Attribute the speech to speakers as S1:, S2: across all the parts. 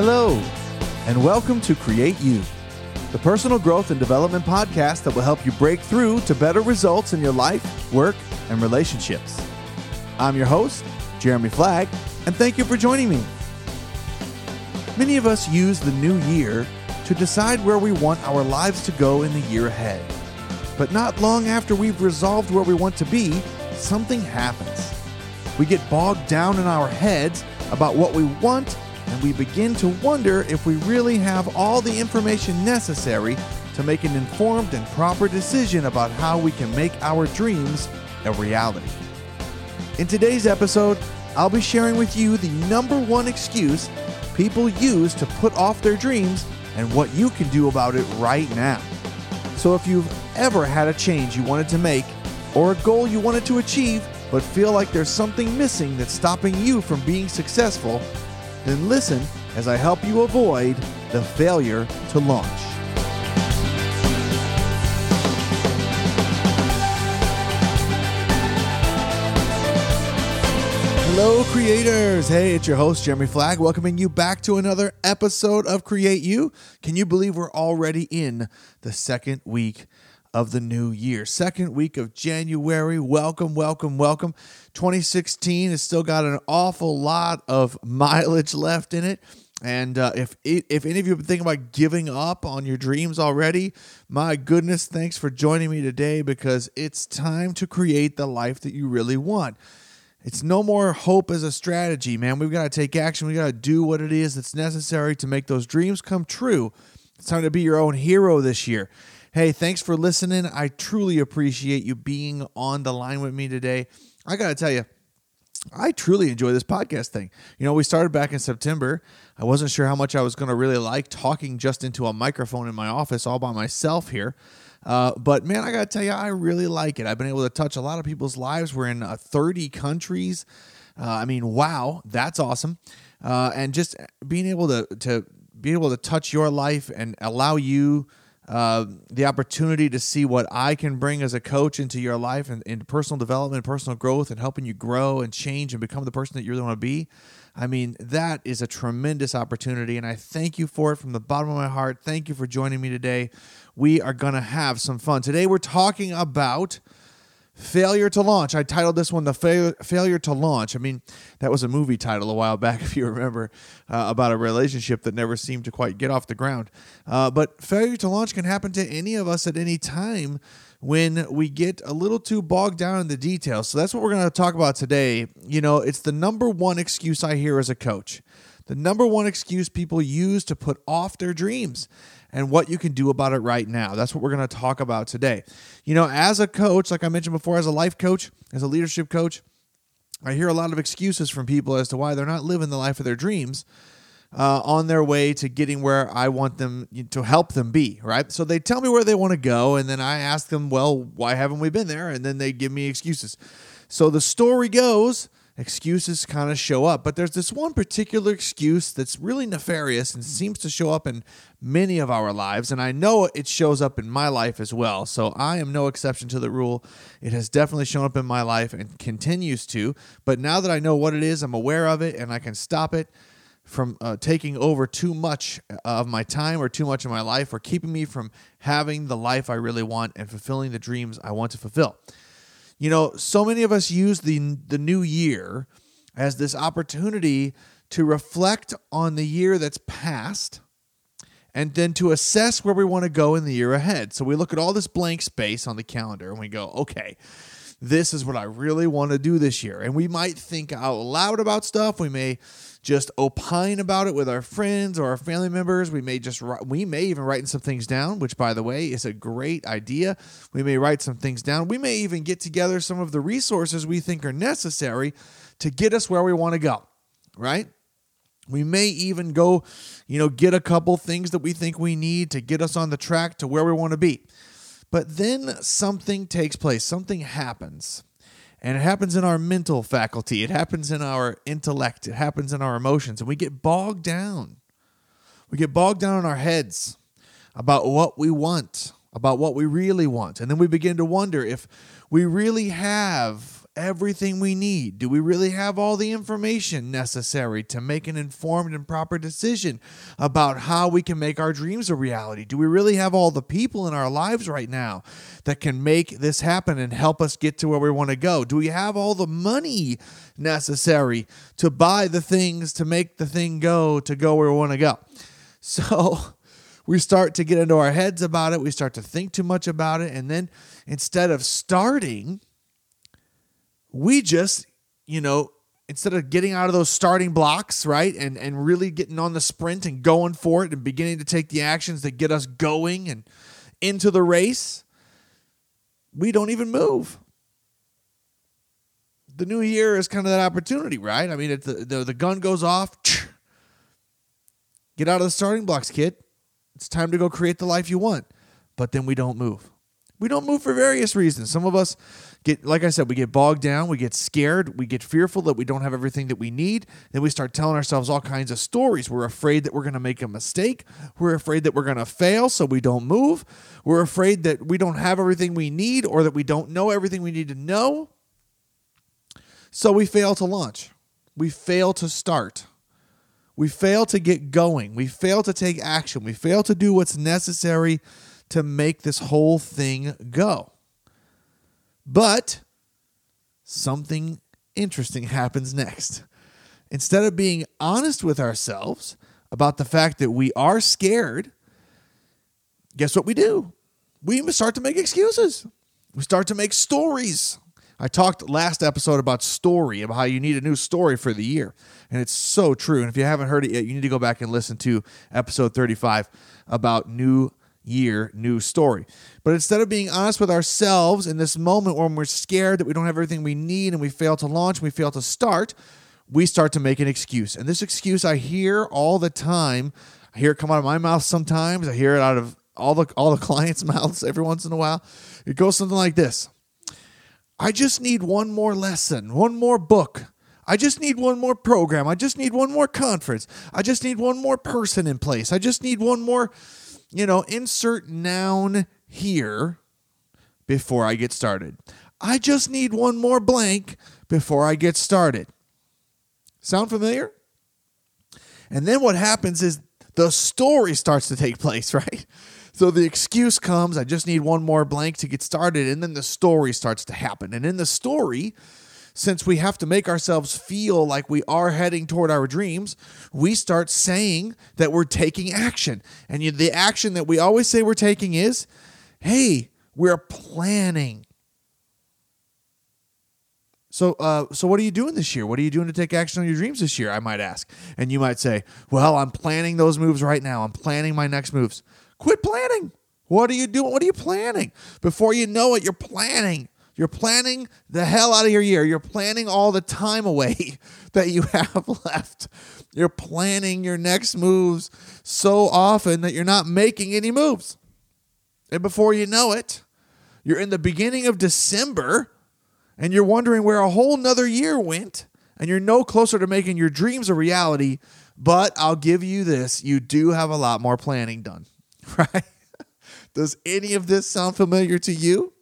S1: Hello, and welcome to Create You, the personal growth and development podcast that will help you break through to better results in your life, work, and relationships. I'm your host, Jeremy Flagg, and thank you for joining me. Many of us use the new year to decide where we want our lives to go in the year ahead. But not long after we've resolved where we want to be, something happens. We get bogged down in our heads about what we want and we begin to wonder if we really have all the information necessary to make an informed and proper decision about how we can make our dreams a reality. In today's episode, I'll be sharing with you the number one excuse people use to put off their dreams and what you can do about it right now. So, if you've ever had a change you wanted to make or a goal you wanted to achieve, but feel like there's something missing that's stopping you from being successful, then listen as I help you avoid the failure to launch. Hello, creators. Hey, it's your host, Jeremy Flagg, welcoming you back to another episode of Create You. Can you believe we're already in the second week of the new year? Second week of January. Welcome, welcome, welcome. 2016 has still got an awful lot of mileage left in it. And uh, if if any of you have been thinking about giving up on your dreams already, my goodness, thanks for joining me today because it's time to create the life that you really want. It's no more hope as a strategy, man. We've got to take action. We got to do what it is that's necessary to make those dreams come true. It's time to be your own hero this year. Hey, thanks for listening. I truly appreciate you being on the line with me today. I got to tell you, I truly enjoy this podcast thing. You know, we started back in September. I wasn't sure how much I was going to really like talking just into a microphone in my office all by myself here. Uh, but man, I got to tell you, I really like it. I've been able to touch a lot of people's lives. We're in uh, 30 countries. Uh, I mean, wow, that's awesome. Uh, and just being able to, to be able to touch your life and allow you uh, the opportunity to see what I can bring as a coach into your life and into personal development, personal growth, and helping you grow and change and become the person that you really want to be. I mean, that is a tremendous opportunity, and I thank you for it from the bottom of my heart. Thank you for joining me today. We are going to have some fun. Today, we're talking about Failure to Launch. I titled this one The Fail- Failure to Launch. I mean, that was a movie title a while back, if you remember, uh, about a relationship that never seemed to quite get off the ground. Uh, but failure to launch can happen to any of us at any time when we get a little too bogged down in the details. So that's what we're going to talk about today. You know, it's the number one excuse I hear as a coach. The number one excuse people use to put off their dreams and what you can do about it right now. That's what we're going to talk about today. You know, as a coach, like I mentioned before, as a life coach, as a leadership coach, I hear a lot of excuses from people as to why they're not living the life of their dreams. Uh, on their way to getting where I want them to help them be, right? So they tell me where they want to go, and then I ask them, well, why haven't we been there? And then they give me excuses. So the story goes excuses kind of show up. But there's this one particular excuse that's really nefarious and seems to show up in many of our lives. And I know it shows up in my life as well. So I am no exception to the rule. It has definitely shown up in my life and continues to. But now that I know what it is, I'm aware of it and I can stop it from uh, taking over too much of my time or too much of my life or keeping me from having the life I really want and fulfilling the dreams I want to fulfill. You know, so many of us use the the new year as this opportunity to reflect on the year that's passed and then to assess where we want to go in the year ahead. So we look at all this blank space on the calendar and we go, okay, this is what I really want to do this year. And we might think out loud about stuff. We may just opine about it with our friends or our family members. We may just we may even write some things down, which by the way is a great idea. We may write some things down. We may even get together some of the resources we think are necessary to get us where we want to go, right? We may even go, you know, get a couple things that we think we need to get us on the track to where we want to be. But then something takes place, something happens. And it happens in our mental faculty, it happens in our intellect, it happens in our emotions, and we get bogged down. We get bogged down in our heads about what we want, about what we really want. And then we begin to wonder if we really have everything we need? Do we really have all the information necessary to make an informed and proper decision about how we can make our dreams a reality? Do we really have all the people in our lives right now that can make this happen and help us get to where we want to go? Do we have all the money necessary to buy the things to make the thing go to go where we want to go? So, we start to get into our heads about it. We start to think too much about it. And then instead of starting, we just, you know, instead of getting out of those starting blocks, right, and, and really getting on the sprint and going for it and beginning to take the actions that get us going and into the race, we don't even move. The new year is kind of that opportunity, right? I mean, the, the, the gun goes off. Get out of the starting blocks, kid. It's time to go create the life you want. But then we don't move. We don't move for various reasons. Some of us get, like I said, we get bogged down, we get scared, we get fearful that we don't have everything that we need. Then we start telling ourselves all kinds of stories. We're afraid that we're going to make a mistake. We're afraid that we're going to fail, so we don't move. We're afraid that we don't have everything we need or that we don't know everything we need to know. So we fail to launch. We fail to start. We fail to get going. We fail to take action. We fail to do what's necessary to make this whole thing go. But something interesting happens next. Instead of being honest with ourselves about the fact that we are scared, guess what we do? We start to make excuses. We start to make stories. I talked last episode about story, about how you need a new story for the year. And it's so true. And if you haven't heard it yet, you need to go back and listen to episode 35 about new year, new story. But instead of being honest with ourselves in this moment when we're scared that we don't have everything we need and we fail to launch, we fail to start, we start to make an excuse. And this excuse I hear all the time. I hear it come out of my mouth sometimes. I hear it out of all the all the clients' mouths every once in a while. It goes something like this. I just need one more lesson, one more book. I just need one more program. I just need one more conference. I just need one more person in place. I just need one more, you know, insert noun here before I get started. I just need one more blank before I get started. Sound familiar? And then what happens is the story starts to take place, right? So the excuse comes, I just need one more blank to get started. And then the story starts to happen. And in the story, since we have to make ourselves feel like we are heading toward our dreams, we start saying that we're taking action. And the action that we always say we're taking is hey, we're planning. So, uh, so what are you doing this year? What are you doing to take action on your dreams this year? I might ask, and you might say, "Well, I'm planning those moves right now. I'm planning my next moves." Quit planning. What are you doing? What are you planning? Before you know it, you're planning. You're planning the hell out of your year. You're planning all the time away that you have left. You're planning your next moves so often that you're not making any moves. And before you know it, you're in the beginning of December and you're wondering where a whole nother year went and you're no closer to making your dreams a reality. But I'll give you this you do have a lot more planning done. right? Does any of this sound familiar to you?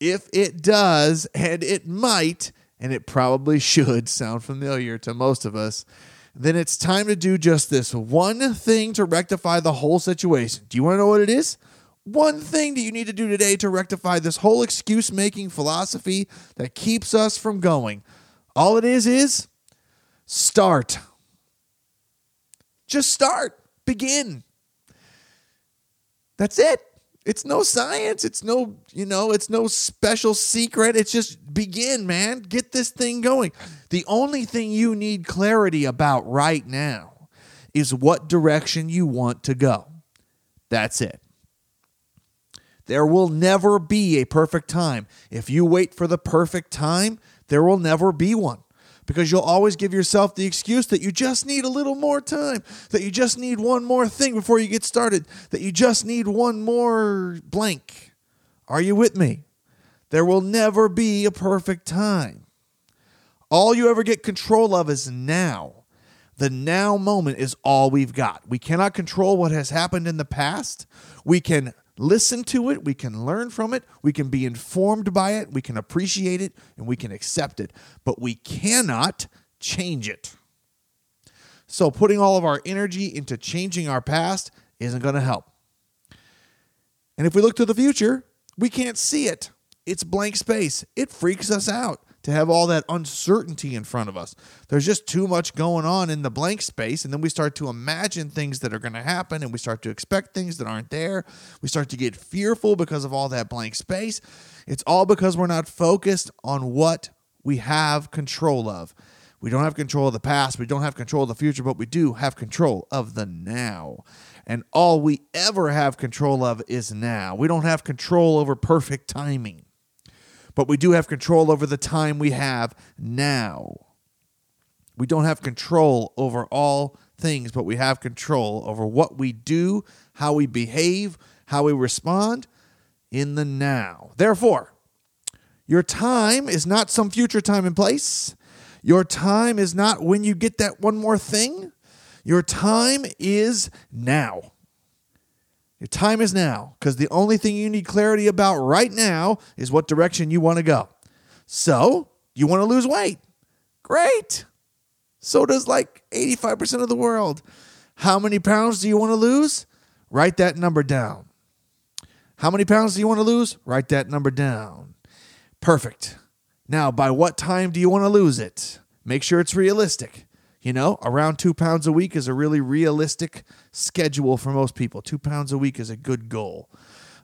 S1: If it does, and it might, and it probably should sound familiar to most of us, then it's time to do just this one thing to rectify the whole situation. Do you want to know what it is? One thing that you need to do today to rectify this whole excuse making philosophy that keeps us from going. All it is is start. Just start. Begin. That's it. It's no science. It's no, you know, it's no special secret. It's just begin, man. Get this thing going. The only thing you need clarity about right now is what direction you want to go. That's it. There will never be a perfect time. If you wait for the perfect time, there will never be one because you'll always give yourself the excuse that you just need a little more time, that you just need one more thing before you get started, that you just need one more blank. Are you with me? There will never be a perfect time. All you ever get control of is now. The now moment is all we've got. We cannot control what has happened in the past. We can listen to it, we can learn from it, we can be informed by it, we can appreciate it, and we can accept it. But we cannot change it. So, putting all of our energy into changing our past isn't going to help. And if we look to the future, we can't see it. It's blank space. It freaks us out to have all that uncertainty in front of us. There's just too much going on in the blank space. And then we start to imagine things that are going to happen and we start to expect things that aren't there. We start to get fearful because of all that blank space. It's all because we're not focused on what we have control of. We don't have control of the past, we don't have control of the future, but we do have control of the now. And all we ever have control of is now. We don't have control over perfect timing but we do have control over the time we have now. We don't have control over all things, but we have control over what we do, how we behave, how we respond in the now. Therefore, your time is not some future time and place. Your time is not when you get that one more thing. Your time is now. Your time is now because the only thing you need clarity about right now is what direction you want to go. So, you want to lose weight. Great. So does like 85% of the world. How many pounds do you want to lose? Write that number down. How many pounds do you want to lose? Write that number down. Perfect. Now, by what time do you want to lose it? Make sure it's realistic. You know, around two pounds a week is a really realistic schedule for most people. Two pounds a week is a good goal.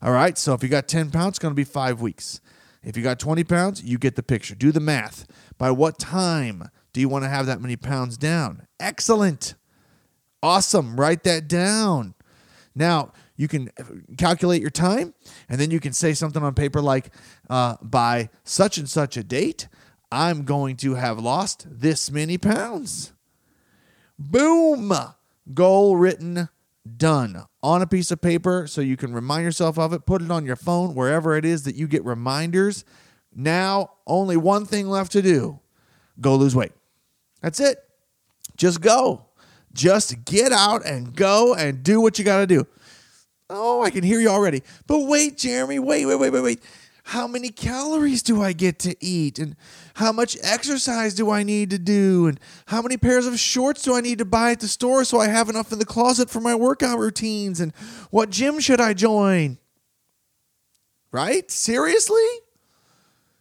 S1: All right. So if you got 10 pounds, it's going to be five weeks. If you got 20 pounds, you get the picture. Do the math. By what time do you want to have that many pounds down? Excellent. Awesome. Write that down. Now, you can calculate your time, and then you can say something on paper like, uh, by such and such a date, I'm going to have lost this many pounds. Boom! Goal written, done on a piece of paper so you can remind yourself of it. Put it on your phone, wherever it is that you get reminders. Now, only one thing left to do go lose weight. That's it. Just go. Just get out and go and do what you got to do. Oh, I can hear you already. But wait, Jeremy, wait, wait, wait, wait, wait how many calories do I get to eat? And how much exercise do I need to do? And how many pairs of shorts do I need to buy at the store so I have enough in the closet for my workout routines? And what gym should I join? Right? Seriously?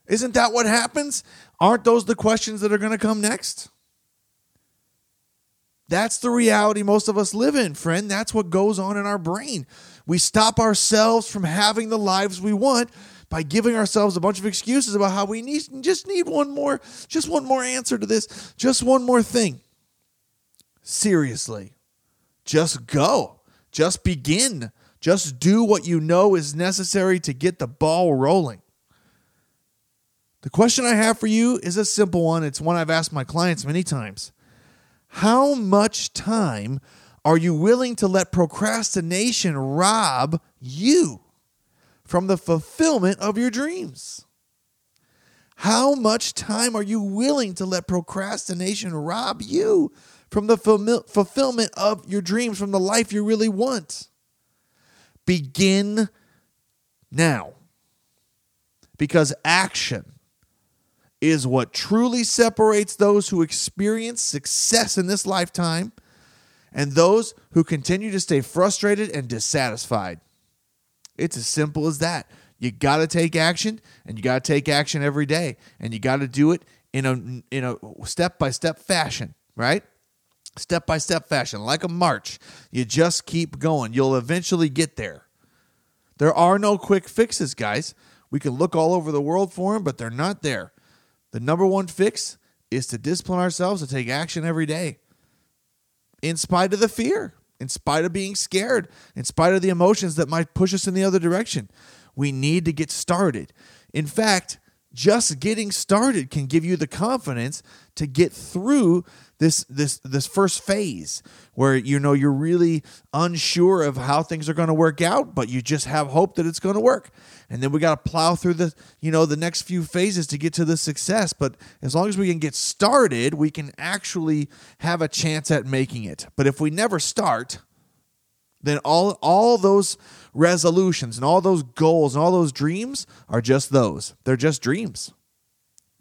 S1: Isn't that what happens? Aren't those the questions that are going to come next? That's the reality most of us live in, friend. That's what goes on in our brain. We stop ourselves from having the lives we want by giving ourselves a bunch of excuses about how we need just need one more just one more answer to this, just one more thing. Seriously. Just go. Just begin. Just do what you know is necessary to get the ball rolling. The question I have for you is a simple one. It's one I've asked my clients many times. How much time are you willing to let procrastination rob you? From the fulfillment of your dreams? How much time are you willing to let procrastination rob you from the fulfillment of your dreams, from the life you really want? Begin now. Because action is what truly separates those who experience success in this lifetime and those who continue to stay frustrated and dissatisfied. It's as simple as that. You got to take action and you got to take action every day and you got to do it in a in a step by step fashion, right? Step by step fashion, like a march. You just keep going. You'll eventually get there. There are no quick fixes, guys. We can look all over the world for them, but they're not there. The number one fix is to discipline ourselves to take action every day in spite of the fear in spite of being scared, in spite of the emotions that might push us in the other direction. We need to get started. In fact, just getting started can give you the confidence to get through this this this first phase where you know you're really unsure of how things are going to work out but you just have hope that it's going to work. And then we got to plow through the you know the next few phases to get to the success. But as long as we can get started we can actually have a chance at making it. But if we never start then all all those resolutions and all those goals and all those dreams are just those. They're just dreams.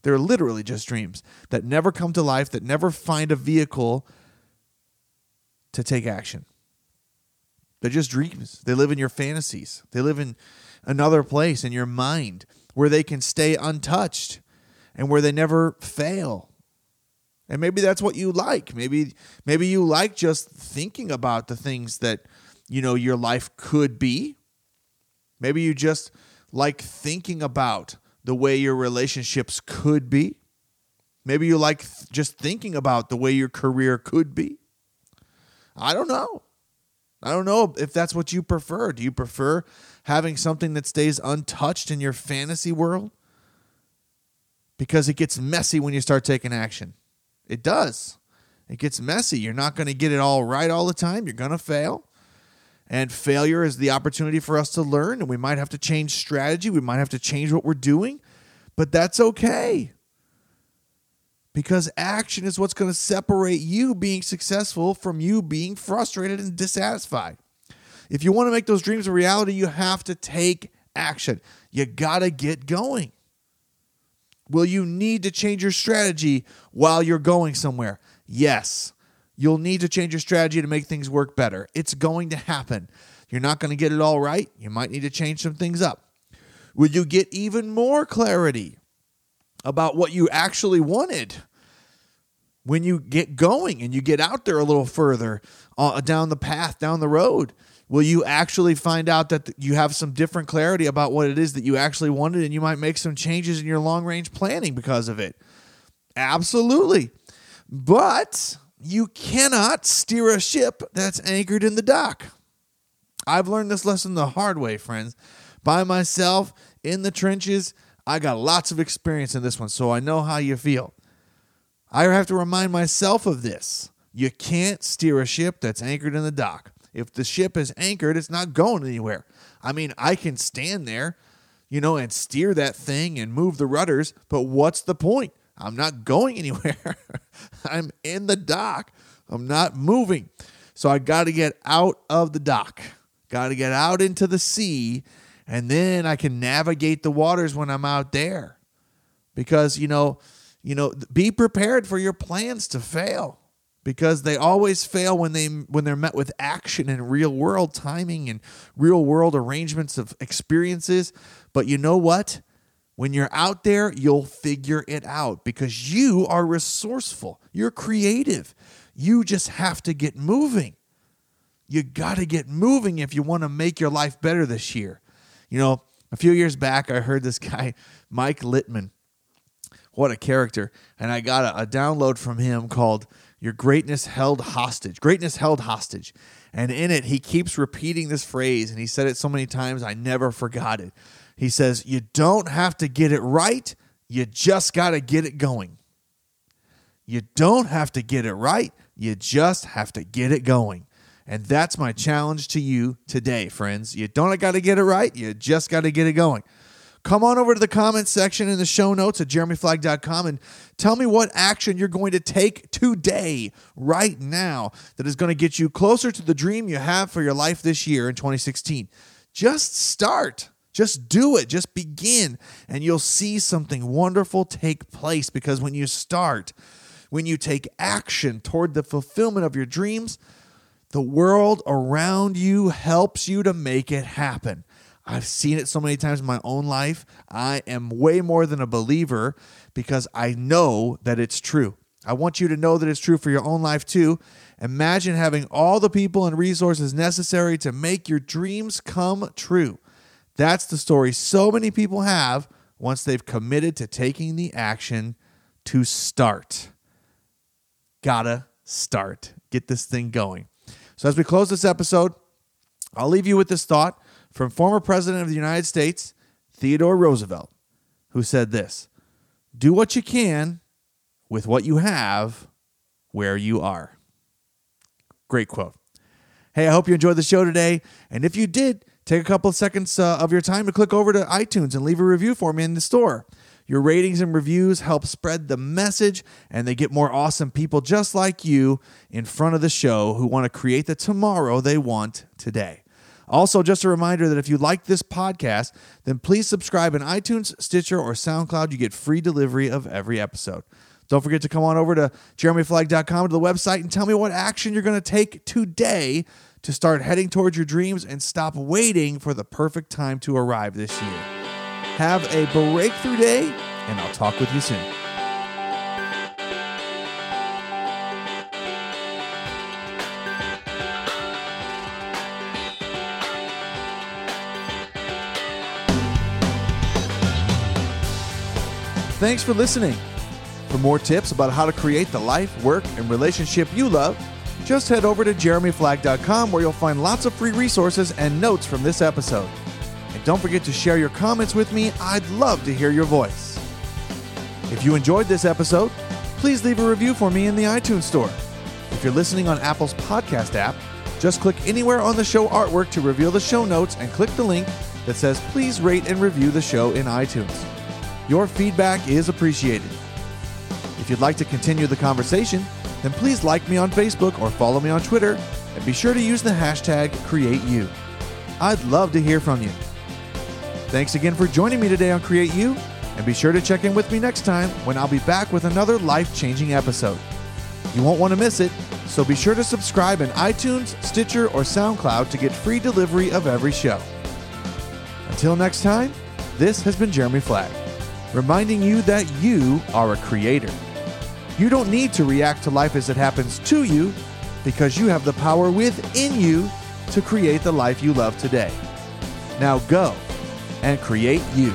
S1: They're literally just dreams that never come to life, that never find a vehicle to take action. They're just dreams. They live in your fantasies. They live in another place in your mind where they can stay untouched and where they never fail. And maybe that's what you like. Maybe maybe you like just thinking about the things that you know your life could be. Maybe you just like thinking about the way your relationships could be. Maybe you like th- just thinking about the way your career could be. I don't know. I don't know if that's what you prefer. Do you prefer having something that stays untouched in your fantasy world? Because it gets messy when you start taking action. It does. It gets messy. You're not going to get it all right all the time. You're going to fail. And failure is the opportunity for us to learn, and we might have to change strategy. We might have to change what we're doing, but that's okay. Because action is what's going to separate you being successful from you being frustrated and dissatisfied. If you want to make those dreams a reality, you have to take action. You got to get going. Will you need to change your strategy while you're going somewhere? Yes. You'll need to change your strategy to make things work better. It's going to happen. You're not going to get it all right. You might need to change some things up. Will you get even more clarity about what you actually wanted when you get going and you get out there a little further uh, down the path, down the road? Will you actually find out that you have some different clarity about what it is that you actually wanted and you might make some changes in your long range planning because of it? Absolutely. But you cannot steer a ship that's anchored in the dock. I've learned this lesson the hard way, friends. By myself in the trenches, I got lots of experience in this one, so I know how you feel. I have to remind myself of this. You can't steer a ship that's anchored in the dock. If the ship is anchored, it's not going anywhere. I mean, I can stand there, you know, and steer that thing and move the rudders, but what's the point? I'm not going anywhere. I'm in the dock. I'm not moving. So I got to get out of the dock. Got to get out into the sea and then I can navigate the waters when I'm out there. Because, you know, you know, be prepared for your plans to fail because they always fail when they when they're met with action and real world timing and real world arrangements of experiences. But you know what? When you're out there, you'll figure it out because you are resourceful. You're creative. You just have to get moving. You got to get moving if you want to make your life better this year. You know, a few years back, I heard this guy, Mike Litman. What a character. And I got a, a download from him called Your Greatness Held Hostage. Greatness Held Hostage. And in it, he keeps repeating this phrase, and he said it so many times, I never forgot it. He says, You don't have to get it right, you just got to get it going. You don't have to get it right, you just have to get it going. And that's my challenge to you today, friends. You don't got to get it right, you just got to get it going. Come on over to the comments section in the show notes at jeremyflagg.com and tell me what action you're going to take today, right now, that is going to get you closer to the dream you have for your life this year in 2016. Just start. Just do it. Just begin, and you'll see something wonderful take place because when you start, when you take action toward the fulfillment of your dreams, the world around you helps you to make it happen. I've seen it so many times in my own life. I am way more than a believer because I know that it's true. I want you to know that it's true for your own life too. Imagine having all the people and resources necessary to make your dreams come true. That's the story so many people have once they've committed to taking the action to start. Gotta start. Get this thing going. So, as we close this episode, I'll leave you with this thought from former President of the United States, Theodore Roosevelt, who said this Do what you can with what you have where you are. Great quote. Hey, I hope you enjoyed the show today. And if you did, take a couple of seconds uh, of your time to click over to iTunes and leave a review for me in the store. Your ratings and reviews help spread the message, and they get more awesome people just like you in front of the show who want to create the tomorrow they want today. Also, just a reminder that if you like this podcast, then please subscribe in iTunes, Stitcher, or SoundCloud. You get free delivery of every episode. Don't forget to come on over to jeremyflagg.com to the website and tell me what action you're going to take today to start heading towards your dreams and stop waiting for the perfect time to arrive this year. Have a breakthrough day, and I'll talk with you soon. Thanks for listening. For more tips about how to create the life, work, and relationship you love, just head over to jeremyflagg.com where you'll find lots of free resources and notes from this episode. And don't forget to share your comments with me. I'd love to hear your voice. If you enjoyed this episode, please leave a review for me in the iTunes Store. If you're listening on Apple's podcast app, just click anywhere on the show artwork to reveal the show notes and click the link that says please rate and review the show in iTunes. Your feedback is appreciated. If you'd like to continue the conversation, then please like me on Facebook or follow me on Twitter and be sure to use the hashtag CreateYou. I'd love to hear from you. Thanks again for joining me today on Create You, and be sure to check in with me next time when I'll be back with another life changing episode. You won't want to miss it, so be sure to subscribe in iTunes, Stitcher, or SoundCloud to get free delivery of every show. Until next time, this has been Jeremy Flagg, reminding you that you are a creator. You don't need to react to life as it happens to you because you have the power within you to create the life you love today. Now go and create you.